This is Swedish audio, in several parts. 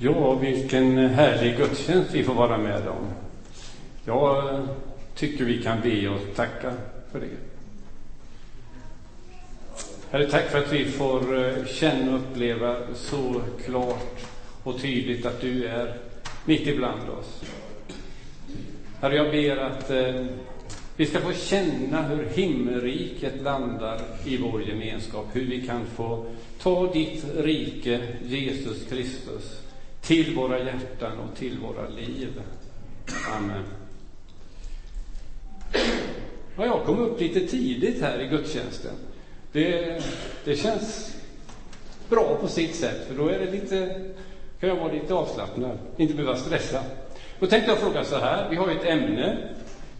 Ja, vilken härlig gudstjänst vi får vara med om. Jag tycker vi kan be och tacka för det. Herre, tack för att vi får eh, känna och uppleva så klart och tydligt att du är mitt ibland oss. Herre, jag ber att eh, vi ska få känna hur himmelriket landar i vår gemenskap, hur vi kan få ta ditt rike, Jesus Kristus, till våra hjärtan och till våra liv. Amen. Ja, jag kom upp lite tidigt här i gudstjänsten. Det, det känns bra på sitt sätt, för då är det lite, kan jag vara lite avslappnad, inte behöva stressa. Då tänkte jag fråga så här, vi har ju ett ämne,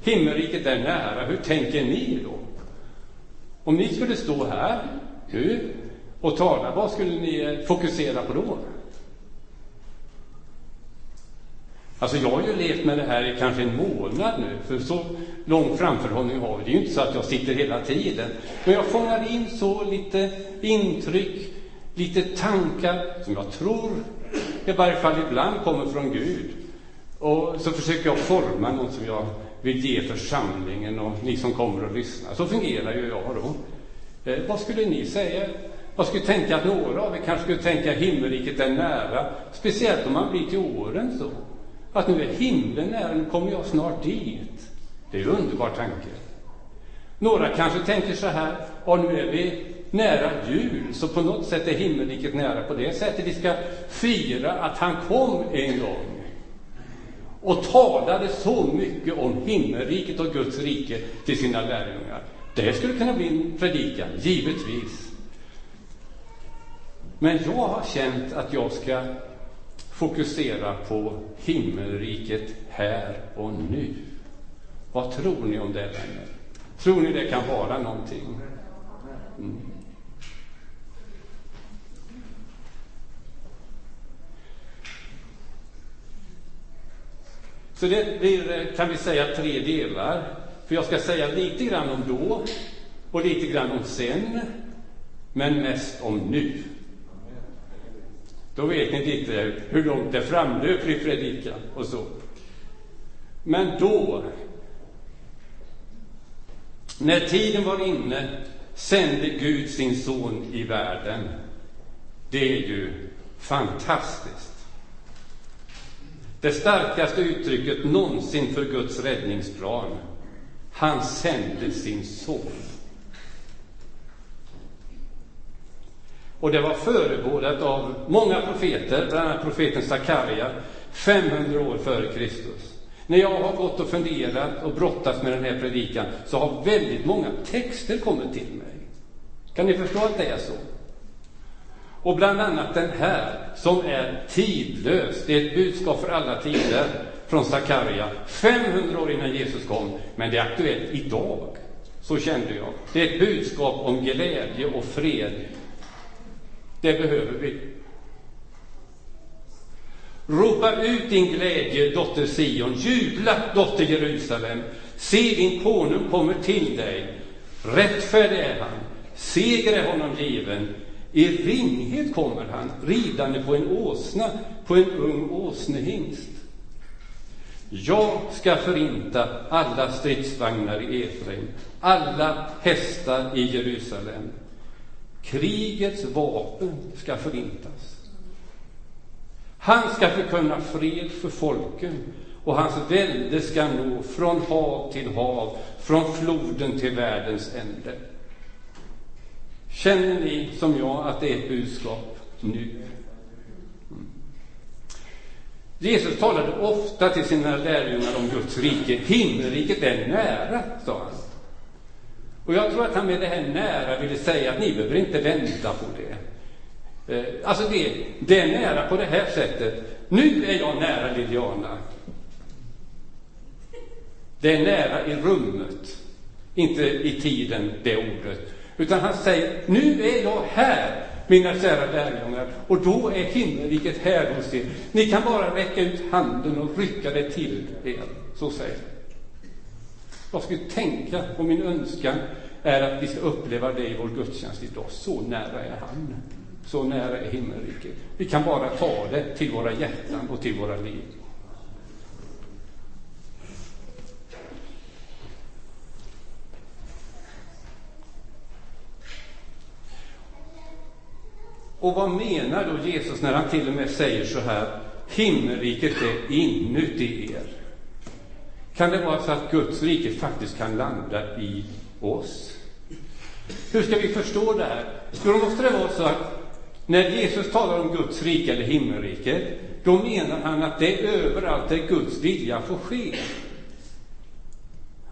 himmelriket är nära, hur tänker ni då? Om ni skulle stå här nu och tala, vad skulle ni fokusera på då? Alltså jag har ju levt med det här i kanske en månad nu, för så lång framförhållning har vi. Det är ju inte så att jag sitter hela tiden. Men jag fångar in så lite intryck, lite tankar som jag tror, i varje fall ibland, kommer från Gud. Och så försöker jag forma något som jag vill ge församlingen och ni som kommer och lyssnar. Så fungerar ju jag då. Eh, vad skulle ni säga? Jag skulle tänka att några av er kanske skulle tänka himmelriket är nära, speciellt om man blir till åren så. Att nu är himlen nära, nu kommer jag snart dit. Det är en underbar tanke. Några kanske tänker så här, ja nu är vi nära jul, så på något sätt är himmelriket nära på det sättet. Vi ska fira att han kom en gång och talade så mycket om himmelriket och Guds rike till sina lärjungar. Det skulle kunna bli en predikan, givetvis. Men jag har känt att jag ska fokusera på himmelriket här och nu. Vad tror ni om det, vänner? Tror ni det kan vara någonting? Mm. Så det blir, eh, kan vi säga, tre delar. För jag ska säga lite grann om då och lite grann om sen, men mest om nu. Då vet ni inte hur långt det framlöper i predikan och så. Men då, när tiden var inne, sände Gud sin son i världen. Det är ju fantastiskt. Det starkaste uttrycket någonsin för Guds räddningsplan. Han sände sin son. Och det var förebådat av många profeter, bland annat profeten Sakarja, 500 år före Kristus. När jag har gått och funderat och brottats med den här predikan så har väldigt många texter kommit till mig. Kan ni förstå att det är så? Och bland annat den här, som är tidlös. Det är ett budskap för alla tider från Sakarja, 500 år innan Jesus kom, men det är aktuellt idag. Så kände jag. Det är ett budskap om glädje och fred det behöver vi. Ropa ut din glädje, dotter Sion. Jubla, dotter Jerusalem. Se, din konung kommer till dig. Rättfärdig är han. Seger är honom given. I ringhet kommer han, ridande på en åsna, på en ung åsnehingst. Jag ska förinta alla stridsvagnar i Efraim, alla hästar i Jerusalem. Krigets vapen ska förintas. Han ska förkunna fred för folken och hans välde ska nå från hav till hav, från floden till världens ände. Känner ni som jag att det är ett budskap nu? Mm. Jesus talade ofta till sina lärjungar om Guds rike. Himmelriket är nära, sa han. Och jag tror att han med det här nära ville säga att ni behöver inte vänta på det. Eh, alltså det, det är nära på det här sättet. Nu är jag nära Liliana. Det är nära i rummet, inte i tiden, det ordet. Utan han säger, nu är jag här, mina kära lärjungar, och då är himmelriket här hos er. Ni kan bara räcka ut handen och rycka det till er. Så säger han. Jag skulle tänka, och min önskan är att vi ska uppleva det i vår gudstjänst idag. Så nära är han. Så nära är himmelriket. Vi kan bara ta det till våra hjärtan och till våra liv. Och vad menar då Jesus när han till och med säger så här, himmelriket är inuti er? Kan det vara så att Guds rike faktiskt kan landa i oss? Hur ska vi förstå det här? Jo, då måste det vara så att när Jesus talar om Guds rike eller himmelriket, då menar han att det är överallt där Guds vilja får ske.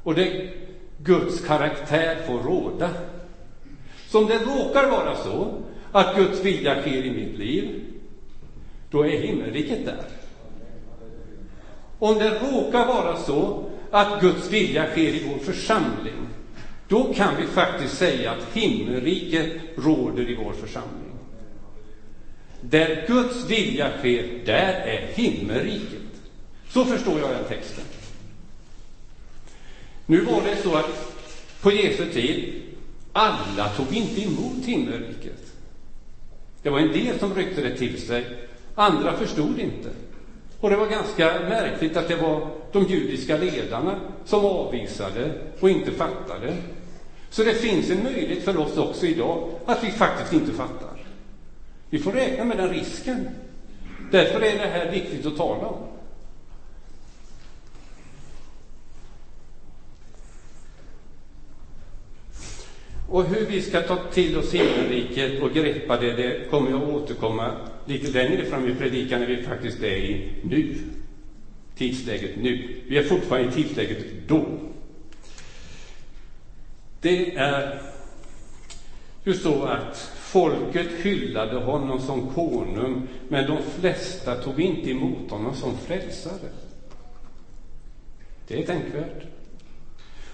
Och där Guds karaktär får råda. Så om det råkar vara så att Guds vilja sker i mitt liv, då är himmelriket där. Om det råkar vara så att Guds vilja sker i vår församling, då kan vi faktiskt säga att himmelriket råder i vår församling. Där Guds vilja sker, där är himmelriket. Så förstår jag den texten. Nu var det så att på Jesu tid, alla tog inte emot himmelriket. Det var en del som ryckte det till sig, andra förstod inte. Och det var ganska märkligt att det var de judiska ledarna som avvisade och inte fattade. Så det finns en möjlighet för oss också idag att vi faktiskt inte fattar. Vi får räkna med den risken. Därför är det här viktigt att tala om. Och hur vi ska ta till oss himmelriket och greppa det, det kommer jag återkomma lite längre fram i predikan när vi faktiskt är i nu. Tidsläget nu. Vi är fortfarande i tidsläget då. Det är ju så att folket hyllade honom som konung, men de flesta tog inte emot honom som frälsare. Det är tänkvärt.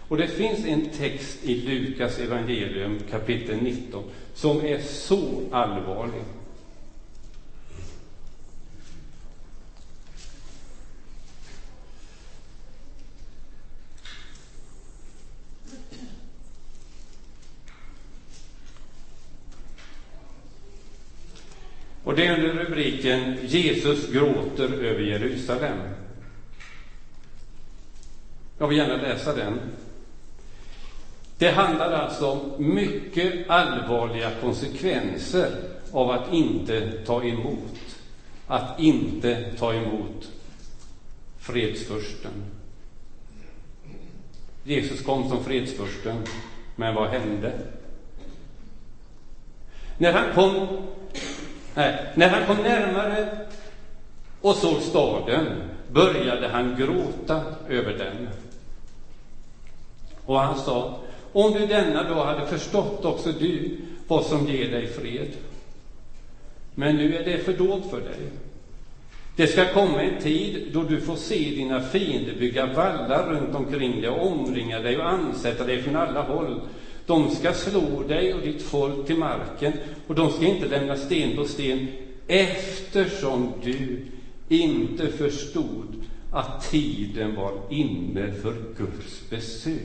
Och det finns en text i Lukas evangelium kapitel 19 som är så allvarlig. Och det är under rubriken Jesus gråter över Jerusalem. Jag vill gärna läsa den. Det handlar alltså om mycket allvarliga konsekvenser av att inte ta emot, att inte ta emot fredsfursten. Jesus kom som fredsfursten, men vad hände? När han kom, nej, när han kom närmare och såg staden började han gråta över den. Och han sa, om du denna dag hade förstått också du vad som ger dig fred. Men nu är det fördolt för dig. Det ska komma en tid då du får se dina fiender bygga vallar runt omkring dig och omringa dig och ansätta dig från alla håll. De ska slå dig och ditt folk till marken och de ska inte lämna sten på sten eftersom du inte förstod att tiden var inne för Guds besök.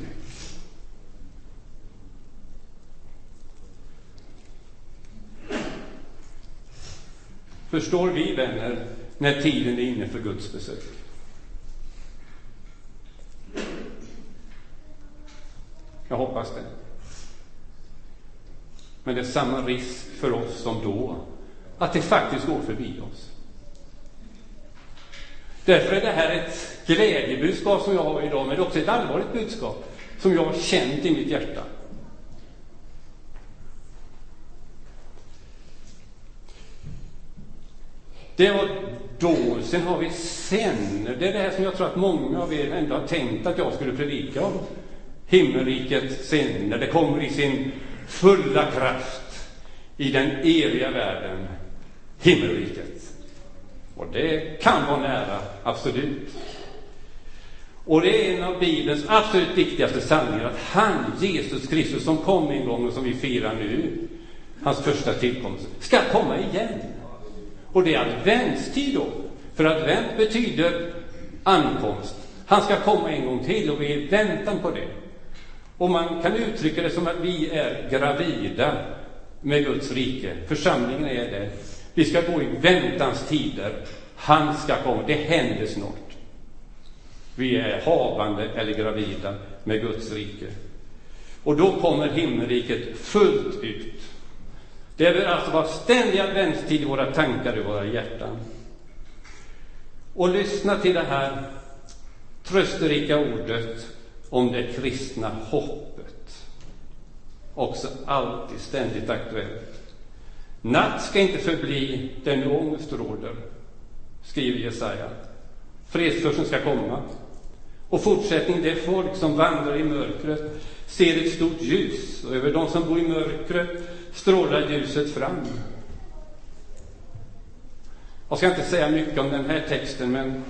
Förstår vi, vänner, när tiden är inne för Guds besök? Jag hoppas det. Men det är samma risk för oss som då, att det faktiskt går förbi oss. Därför är det här ett glädjebudskap som jag har idag, men det är också ett allvarligt budskap som jag har känt i mitt hjärta. Det var då. Sen har vi sen. Det är det här som jag tror att många av er ändå har tänkt att jag skulle predika om. Himmelriket sen, när det kommer i sin fulla kraft i den eviga världen. Himmelriket. Och det kan vara nära, absolut. Och det är en av Bibelns absolut viktigaste sanningar att han, Jesus Kristus, som kom en gång och som vi firar nu, hans första tillkomst, ska komma igen. Och det är adventstid då. För advent betyder ankomst. Han ska komma en gång till och vi är i väntan på det. Och man kan uttrycka det som att vi är gravida med Guds rike. Församlingen är det. Vi ska gå i väntans tider. Han ska komma. Det händer snart. Vi är havande eller gravida med Guds rike. Och då kommer himmelriket fullt ut. Det bör alltså vara ständig adventstid i våra tankar och våra hjärtan. Och lyssna till det här trösterika ordet om det kristna hoppet. Också alltid ständigt aktuellt. Natt ska inte förbli där nu ångest råder, skriver Jesaja. Fredsfursten ska komma. Och fortsättning, det är folk som vandrar i mörkret, ser ett stort ljus, och över de som bor i mörkret strålar ljuset fram. Jag ska inte säga mycket om den här texten, men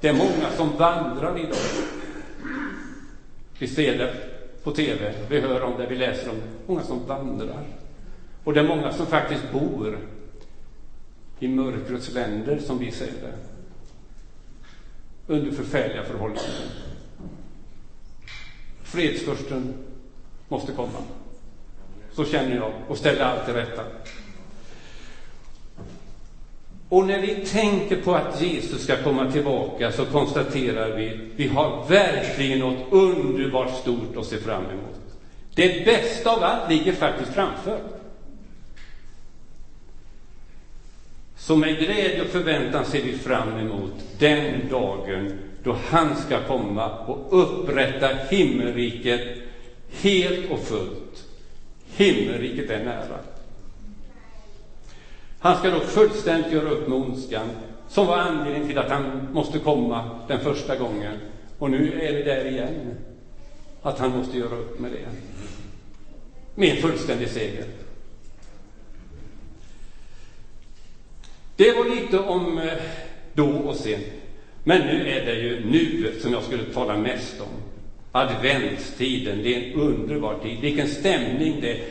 det är många som vandrar idag. Vi ser det på TV, vi hör om det, vi läser om det. Många som vandrar. Och det är många som faktiskt bor i mörkrets länder, som vi ser det. Under förfärliga förhållanden. Fredsfursten måste komma. Så känner jag och ställa allt till rätta. Och när vi tänker på att Jesus ska komma tillbaka så konstaterar vi vi har verkligen något underbart stort att se fram emot. Det bästa av allt ligger faktiskt framför. Så med glädje och förväntan ser vi fram emot den dagen då han ska komma och upprätta himmelriket helt och fullt. Himmelriket är nära. Han ska då fullständigt göra upp med ondskan, som var anledningen till att han måste komma den första gången. Och nu är vi där igen, att han måste göra upp med det. Med en fullständig seger. Det var lite om eh, då och sen. Men nu är det ju nuet som jag skulle tala mest om. Adventstiden, det är en underbar tid. Vilken stämning det är.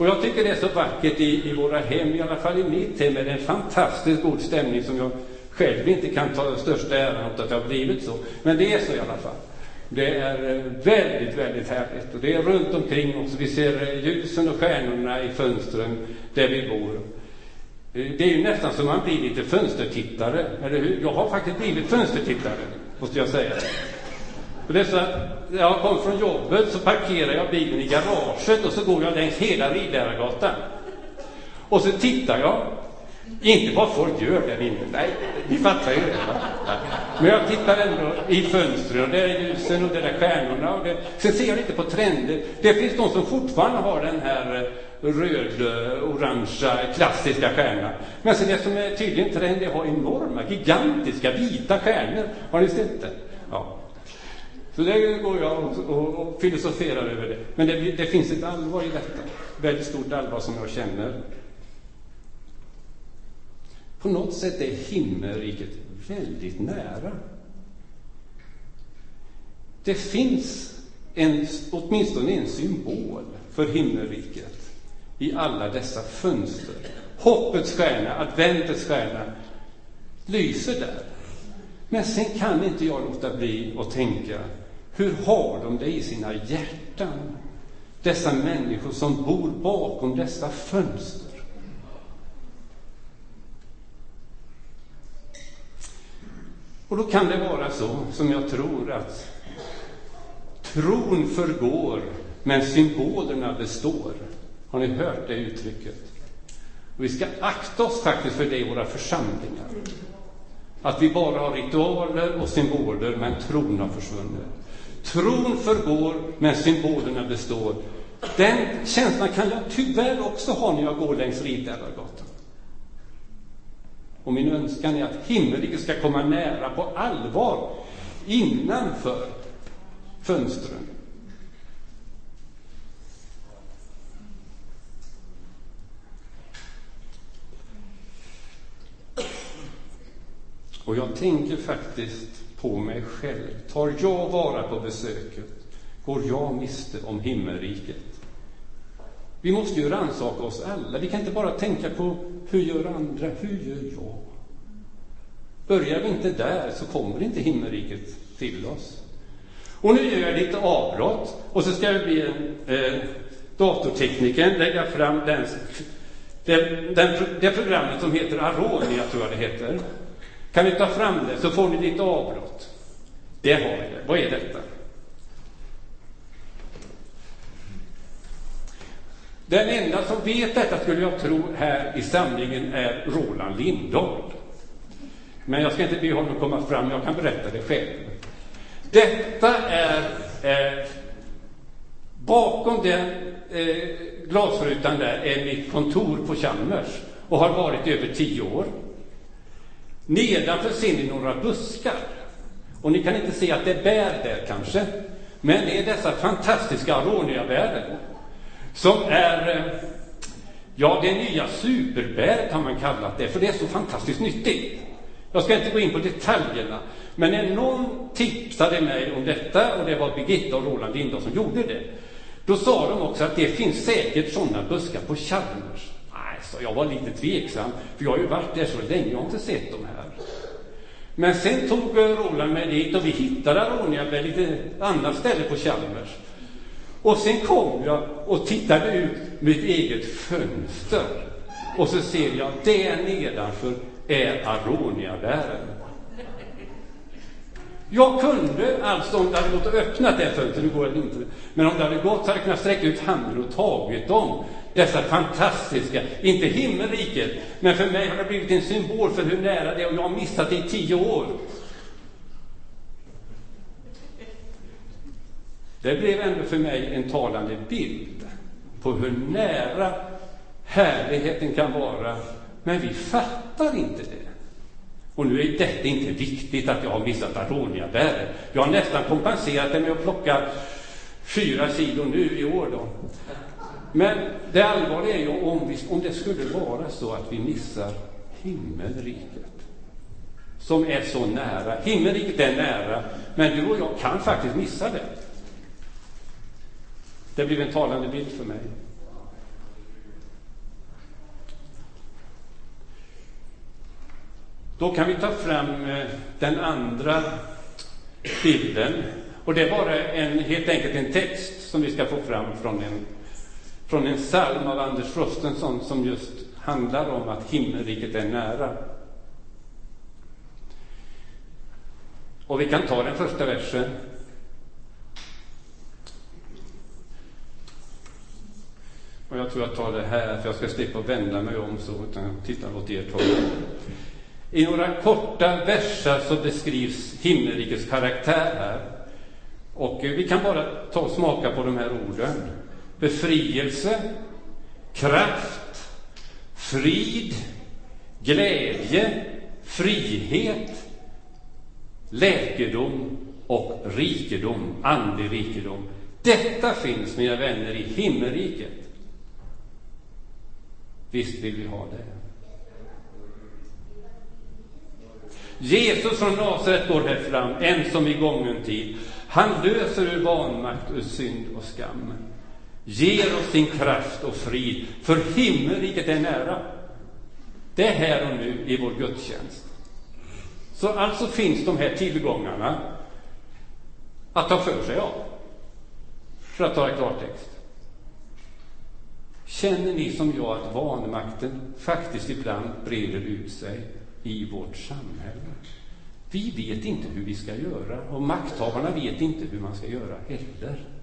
Och jag tycker det är så vackert i, i våra hem, i alla fall i mitt hem är det en fantastiskt god stämning som jag själv inte kan ta största äran åt att det har blivit så. Men det är så i alla fall. Det är eh, väldigt, väldigt härligt. Och det är runt omkring oss. Vi ser eh, ljusen och stjärnorna i fönstren där vi bor. Eh, det är ju nästan som man blir lite fönstertittare, eller hur? Jag har faktiskt blivit fönstertittare, måste jag säga. Och det är så att när jag kommer från jobbet så parkerar jag bilen i garaget och så går jag längs hela Ridlärargatan. Och så tittar jag, inte vad folk gör där inne, nej, ni fattar ju det. Va? Men jag tittar ändå i fönstren och där är ljusen och där är stjärnorna. Och det, sen ser jag lite på trender. Det finns de som fortfarande har den här eh, röd-orangea eh, klassiska stjärnan. Men sen det som är tydligen trend är att ha enorma, gigantiska, vita stjärnor. Har ni sett det? Ja. Så där går jag och, och, och filosoferar över det. Men det, det, finns ett allvar i detta. Väldigt stort allvar som jag känner. På något sätt är himmelriket väldigt nära. Det finns en, åtminstone en symbol för himmelriket i alla dessa fönster. Hoppets stjärna, adventets stjärna, lyser där. Men sen kan inte jag låta bli att tänka hur har de det i sina hjärtan? Dessa människor som bor bakom dessa fönster. Och då kan det vara så, som jag tror, att tron förgår, men symbolerna består. Har ni hört det uttrycket? Och vi ska akta oss faktiskt för det i våra församlingar. Att vi bara har ritualer och symboler, men tron har försvunnit. Tron förgår, men symbolerna består. Den känslan kan jag tyvärr också ha när jag går längs Riddargatan. Och min önskan är att himmelriket ska komma nära på allvar innanför fönstren. Och jag tänker faktiskt på mig själv. Tar jag vara på besöket går jag miste om himmelriket. Vi måste ju rannsaka oss alla. Vi kan inte bara tänka på hur gör andra, hur gör jag? Börjar vi inte där så kommer inte himmelriket till oss. Och nu gör jag lite avbrott och så ska jag bli en eh, datorteknikern lägga fram den, den, den, det programmet som heter Aronia, tror jag det heter. Kan vi ta fram det så får ni lite avbrott. Det har vi. Vad är detta? Den enda som vet detta skulle jag tro här i samlingen är Roland Lindahl. Men jag ska inte be honom komma fram, jag kan berätta det själv. Detta är eh, bakom den eh, glasrutan där är mitt kontor på Chalmers och har varit i över tio år. Nedanför ser ni några buskar. Och ni kan inte se att det är bär där kanske. Men det är dessa fantastiska aroniabären som är, eh, ja, det nya superbäret har man kallat det, för det är så fantastiskt nyttigt. Jag ska inte gå in på detaljerna, men när någon tipsade mig om detta, och det var Birgitta och Roland Lindahl som gjorde det, då sa de också att det finns säkert sådana buskar på Chalmers alltså. jag var lite tveksam, för jag har ju varit där så länge, jag har inte sett dem här. Men sen tog eh, Roland mig dit och vi hittade Aronia på lite annat ställe på Chalmers. Och sen kom jag och tittade ut mitt eget fönster. Och så ser jag, där nedanför är aroniabären. Jag kunde alltså, om det hade gått att öppna det fönstret, nu går det inte, men om det hade gått så hade jag kunnat sträcka ut handen och tagit dem. Dessa fantastiska, inte himmelriket, men för mig har det blivit en symbol för hur nära det är och jag har missat det i tio år. Det blev ändå för mig en talande bild på hur nära härligheten kan vara, men vi fattar inte det. Och nu är detta inte viktigt att jag har missat aroniabären. Jag har nästan kompenserat det med att plocka fyra kilo nu i år. Då. Men det allvarliga är ju om, vi, om det skulle vara så att vi missar himmelriket som är så nära. Himmelriket är nära, men du och jag kan faktiskt missa det. Det blev en talande bild för mig. Då kan vi ta fram eh, den andra bilden. Och det är bara en, helt enkelt en text som vi ska få fram från en, från en psalm av Anders Frostenson som just handlar om att himmelriket är nära. Och vi kan ta den första versen. Och jag tror jag tar det här, för jag ska slippa vända mig om så, utan jag tittar åt ert håll. I några korta verser så beskrivs himmelrikets karaktär här. Och vi kan bara ta och smaka på de här orden. Befrielse, kraft, frid, glädje, frihet, läkedom och rikedom, andlig rikedom. Detta finns, mina vänner, i himmelriket. Visst vill vi ha det. Jesus från Nasaret går här fram, en som i gången tid. Han löser ur vanmakt, ur synd och skam. Ger oss sin kraft och frid, för himmelriket är nära. Det är här och nu i vår gudstjänst. Så alltså finns de här tillgångarna att ta för sig av, för att tala klartext. Känner ni som jag att vanmakten faktiskt ibland breder ut sig i vårt samhälle? Vi vet inte hur vi ska göra och makthavarna vet inte hur man ska göra heller.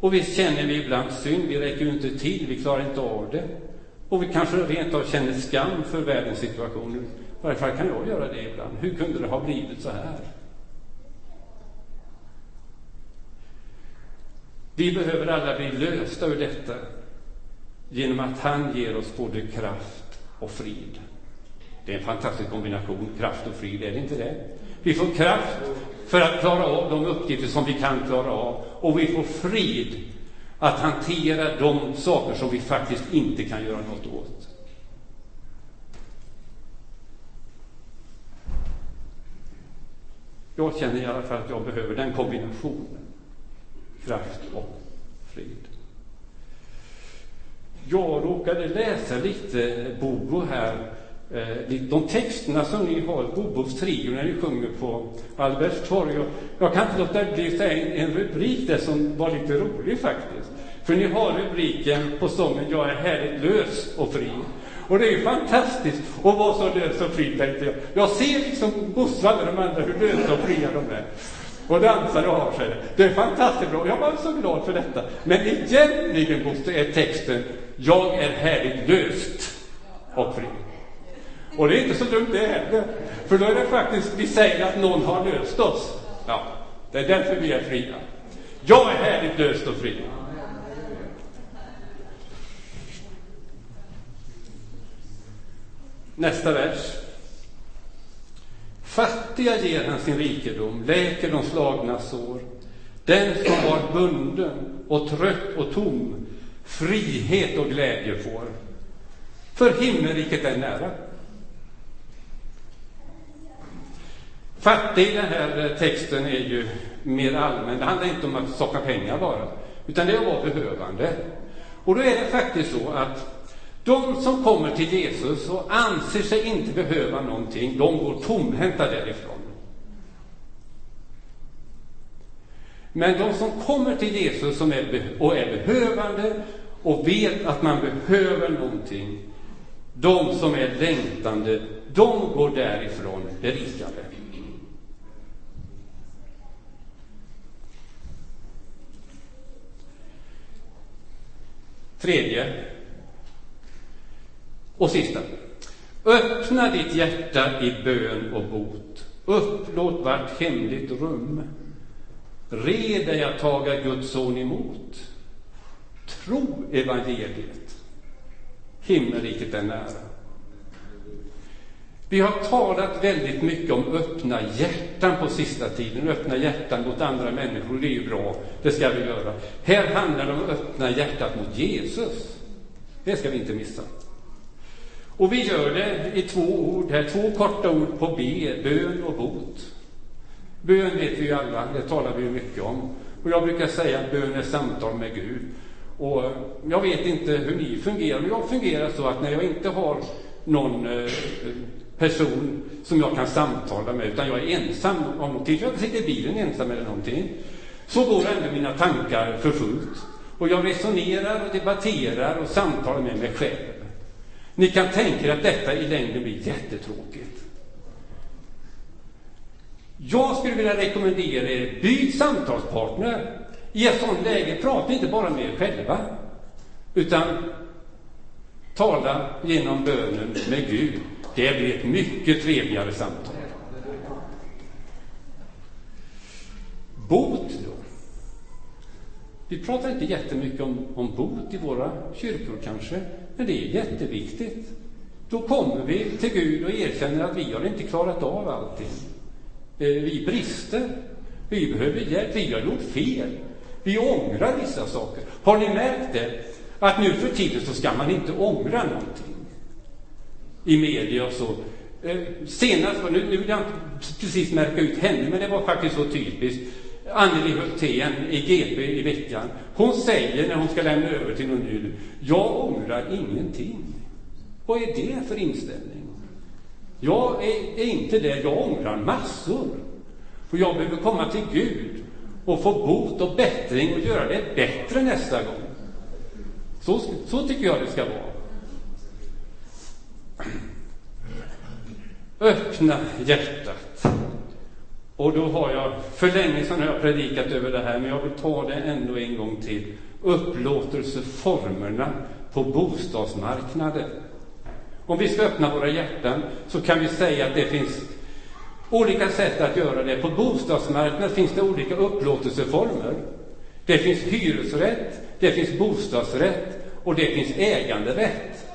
Och visst känner vi ibland synd, vi räcker ju inte till, vi klarar inte av det. Och vi kanske rent av känner skam för världens situation. I varje fall kan jag göra det ibland. Hur kunde det ha blivit så här? Vi behöver alla bli lösta ur detta genom att han ger oss både kraft och frid. Det är en fantastisk kombination, kraft och frid, är det inte det? Vi får kraft för att klara av de uppgifter som vi kan klara av och vi får frid att hantera de saker som vi faktiskt inte kan göra något åt. Jag känner i alla fall att jag behöver den kombinationen kraft och frid. Jag råkade läsa lite Bobo här Eh, de texterna som ni har, Bobos trio, när ni sjunger på Albertstorg. torg. jag kan inte låta bli att säga en, en rubrik där som var lite rolig faktiskt. För ni har rubriken på sången Jag är härligt lös och fri. Och det är ju fantastiskt att vara så lös och fri, tänkte jag. Jag ser liksom Bosse och alla de andra, hur lösa och fria de är. Och dansar och har sig. Det är fantastiskt bra. Jag var så glad för detta. Men egentligen, Bosse, är texten Jag är härligt löst och fri. Och det är inte så dumt det heller. För då är det faktiskt, vi säger att någon har löst oss. Ja, det är därför vi är fria. Jag är härligt löst och fri. Nästa vers. Fattiga ger han sin rikedom, läker de slagna sår. Den som var bunden och trött och tom, frihet och glädje får. För himmelriket är nära. Fattig i den här eh, texten är ju mer allmän. Det handlar inte om att sakna pengar bara, utan det är att vara behövande. Och då är det faktiskt så att de som kommer till Jesus och anser sig inte behöva någonting, de går tomhänta därifrån. Men de som kommer till Jesus som är, och är behövande och vet att man behöver någonting, de som är längtande, de går därifrån berikade. Tredje, och sista. Öppna ditt hjärta i bön och bot. Upplåt vart hemligt rum. Red dig att taga Guds son emot. Tro evangeliet. Himmelriket är nära. Vi har talat väldigt mycket om öppna hjärtan på sista tiden, öppna hjärtan mot andra människor, det är ju bra, det ska vi göra. Här handlar det om öppna hjärtat mot Jesus. Det ska vi inte missa. Och vi gör det i två ord här, två korta ord på B, bön och bot. Bön vet vi ju alla, det talar vi ju mycket om. Och jag brukar säga att bön är samtal med Gud. Och jag vet inte hur ni fungerar, men jag fungerar så att när jag inte har någon eh, person som jag kan samtala med, utan jag är ensam om någonting, jag sitter i bilen ensam eller någonting, så går ändå mina tankar för fullt. Och jag resonerar och debatterar och samtalar med mig själv. Ni kan tänka er att detta i längden blir jättetråkigt. Jag skulle vilja rekommendera er, byt samtalspartner. I ett sådant läge, prata inte bara med er själva, utan tala genom bönen med Gud. Det blir ett mycket trevligare samtal. Bot då? Vi pratar inte jättemycket om, om bot i våra kyrkor kanske. Men det är jätteviktigt. Då kommer vi till Gud och erkänner att vi har inte klarat av allting. Eh, vi brister. Vi behöver hjälp. Vi har gjort fel. Vi ångrar vissa saker. Har ni märkt det? Att nu för tiden så ska man inte ångra någonting. I media och så. Eh, senast, nu, nu vill jag inte precis märka ut henne, men det var faktiskt så typiskt. Anneli Hultén i GP i veckan. Hon säger när hon ska lämna över till någon ny, jag ångrar ingenting. Vad är det för inställning? Jag är, är inte det, jag ångrar massor. För jag behöver komma till Gud och få bot och bättring och göra det bättre nästa gång. Så, så tycker jag det ska vara. Öppna hjärtat. Och då har jag, för länge sedan har jag predikat över det här, men jag vill ta det ändå en gång till. Upplåtelseformerna på bostadsmarknaden. Om vi ska öppna våra hjärtan så kan vi säga att det finns olika sätt att göra det. På bostadsmarknaden finns det olika upplåtelseformer. Det finns hyresrätt, det finns bostadsrätt och det finns äganderätt.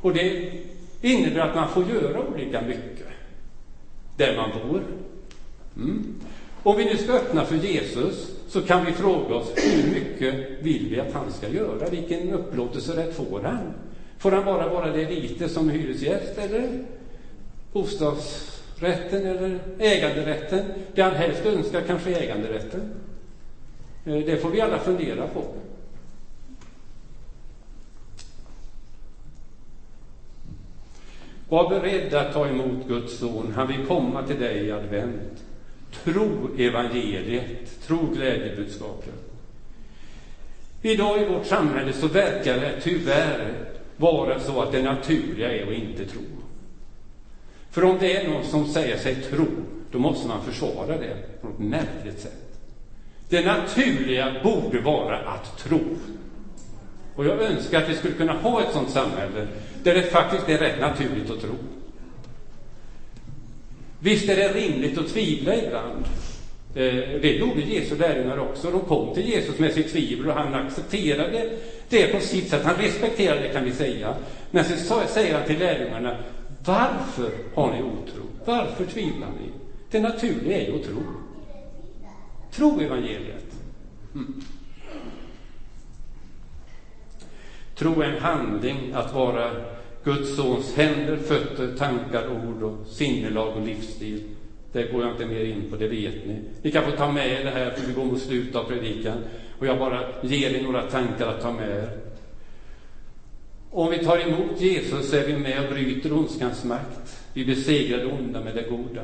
Och det innebär att man får göra olika mycket där man bor. Mm. Om vi nu ska öppna för Jesus så kan vi fråga oss hur mycket vill vi att han ska göra? Vilken upplåtelserätt får han? Får han bara vara det lite som hyresgäst eller bostadsrätten eller äganderätten? Det han helst önskar kanske äganderätten. Eh, det får vi alla fundera på. Var beredd att ta emot Guds son. Han vill komma till dig i advent. Tro evangeliet, tro glädjebudskapet. Idag i vårt samhälle så verkar det tyvärr vara så att det naturliga är att inte tro. För om det är någon som säger sig tro, då måste man försvara det på något märkligt sätt. Det naturliga borde vara att tro. Och jag önskar att vi skulle kunna ha ett sådant samhälle där det faktiskt är rätt naturligt att tro. Visst är det rimligt att tvivla ibland. Eh, det gjorde Jesu lärjungar också. De kom till Jesus med sitt tvivel och han accepterade det på sitt sätt. Han respekterade det kan vi säga. Men så säger han till lärjungarna, varför har ni otro? Varför tvivlar ni? Det naturliga är ju att tro. Tro evangeliet. Mm. Tro är en handling, att vara Guds sons händer, fötter, tankar, ord och sinnelag och livsstil. Det går jag inte mer in på, det vet ni. Ni kan få ta med er det här, för vi går mot slutet av predikan. Och jag bara ger er några tankar att ta med er. Om vi tar emot Jesus så är vi med och bryter ondskans makt. Vi besegrar det onda med det goda.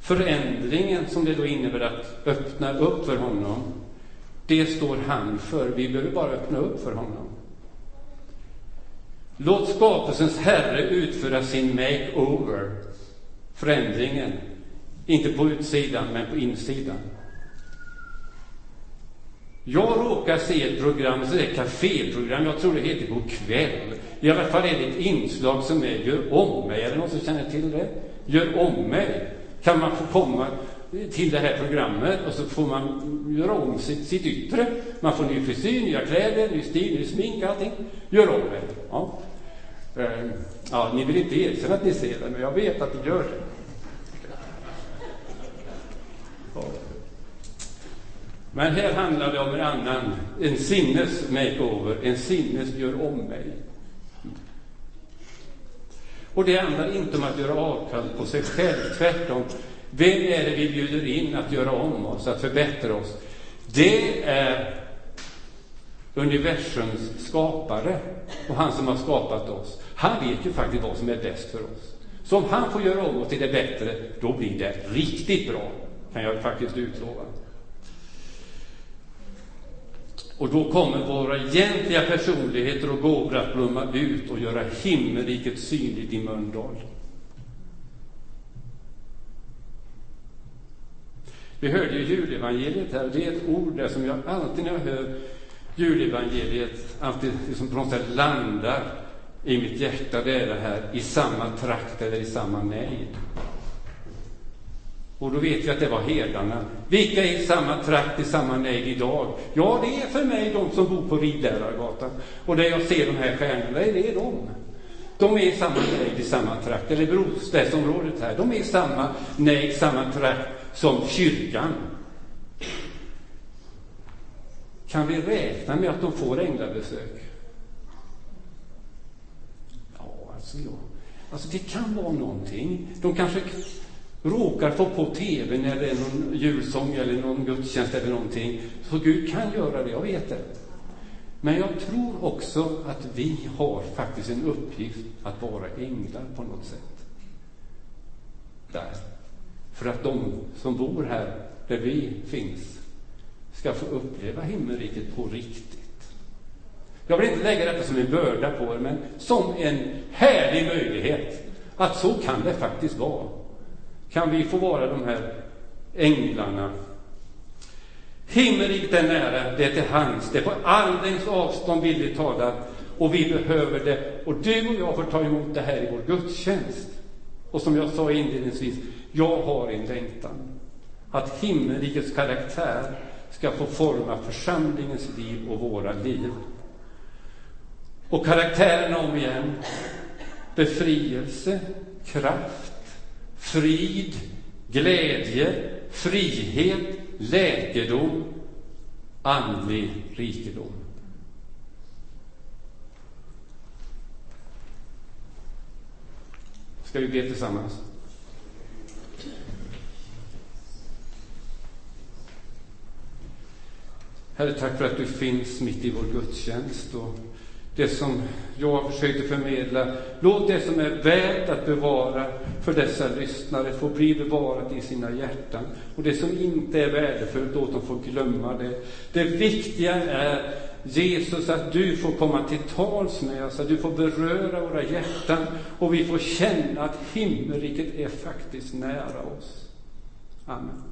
Förändringen som det då innebär att öppna upp för honom, det står han för. Vi behöver bara öppna upp för honom. Låt skapelsens Herre utföra sin makeover, förändringen, inte på utsidan men på insidan. Jag råkar se ett program, ett kaféprogram, jag tror det heter God kväll. I alla fall är det ett inslag som är Gör om mig. Är det någon som känner till det? Gör om mig. Kan man få komma till det här programmet och så får man göra om sitt, sitt yttre. Man får ny frisyr, nya kläder, ny stil, ny smink, allting. Gör om mig. Ja. Ehm, ja, ni vill inte erkänna att ni ser det, men jag vet att ni gör det. Ja. Men här handlar det om en annan, en sinnes makeover, en sinnes gör om mig. Och det handlar inte om att göra avkall på sig själv, tvärtom. Vem är det vi bjuder in att göra om oss, att förbättra oss? Det är universums skapare och han som har skapat oss. Han vet ju faktiskt vad som är bäst för oss. Så om han får göra om oss till det bättre, då blir det riktigt bra, kan jag faktiskt utlova. Och då kommer våra egentliga personligheter och gåvor att blomma ut och göra himmelriket synligt i Mölndal. Vi hörde ju julevangeliet här, det är ett ord där som jag alltid när jag hör julevangeliet alltid liksom på något sätt landar i mitt hjärta, det är det här i samma trakt eller i samma nejd. Och då vet vi att det var herdarna. Vilka är i samma trakt, i samma nejd idag? Ja, det är för mig de som bor på Ridlärargatan. Och där jag ser de här stjärnorna, det är de. De är i samma nejd, i samma trakt, eller Brostädsområdet här. De är i samma nejd, samma trakt som kyrkan. Kan vi räkna med att de får änglabesök? Ja, alltså, ja. alltså det kan vara någonting. De kanske råkar få på tv när det är någon julsång eller någon gudstjänst eller någonting. Så Gud kan göra det, jag vet det. Men jag tror också att vi har faktiskt en uppgift att vara änglar på något sätt. Där. För att de som bor här, där vi finns, ska få uppleva himmelriket på riktigt. Jag vill inte lägga detta som en börda på er, men som en härlig möjlighet att så kan det faktiskt vara. Kan vi få vara de här änglarna? Himmelriket är nära, det är till hands, det är på alldeles avstånd bildligt talat, och vi behöver det. Och du och jag får ta emot det här i vår gudstjänst. Och som jag sa inledningsvis, jag har en längtan att himmelrikets karaktär ska få forma församlingens liv och våra liv. Och karaktärerna om igen. Befrielse, kraft, frid, glädje, frihet, läkedom, andlig rikedom. Ska vi be tillsammans? Herre, tack för att du finns mitt i vår gudstjänst. Och det som jag försökte förmedla. Låt det som är värt att bevara för dessa lyssnare få bli bevarat i sina hjärtan. Och det som inte är värdefullt, låt dem få glömma det. Det viktiga är Jesus, att du får komma till tals med oss, att du får beröra våra hjärtan och vi får känna att himmelriket är faktiskt nära oss. Amen.